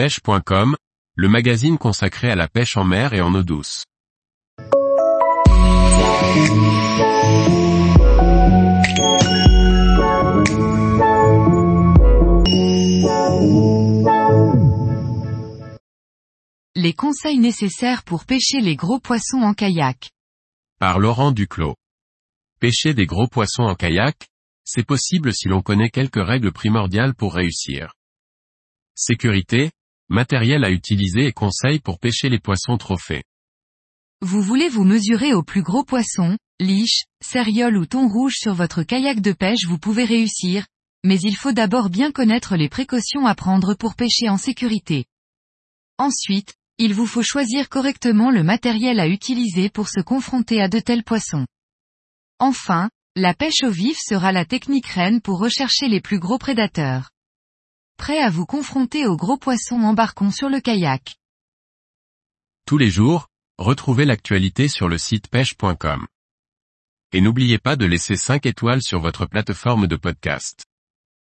pêche.com, le magazine consacré à la pêche en mer et en eau douce. Les conseils nécessaires pour pêcher les gros poissons en kayak. Par Laurent Duclos. Pêcher des gros poissons en kayak, c'est possible si l'on connaît quelques règles primordiales pour réussir. Sécurité, matériel à utiliser et conseils pour pêcher les poissons trophées. Vous voulez vous mesurer aux plus gros poissons, liches, céréoles ou thon rouge sur votre kayak de pêche vous pouvez réussir, mais il faut d'abord bien connaître les précautions à prendre pour pêcher en sécurité. Ensuite, il vous faut choisir correctement le matériel à utiliser pour se confronter à de tels poissons. Enfin, la pêche au vif sera la technique reine pour rechercher les plus gros prédateurs. Prêt à vous confronter aux gros poissons embarquons sur le kayak. Tous les jours, retrouvez l'actualité sur le site pêche.com. Et n'oubliez pas de laisser 5 étoiles sur votre plateforme de podcast.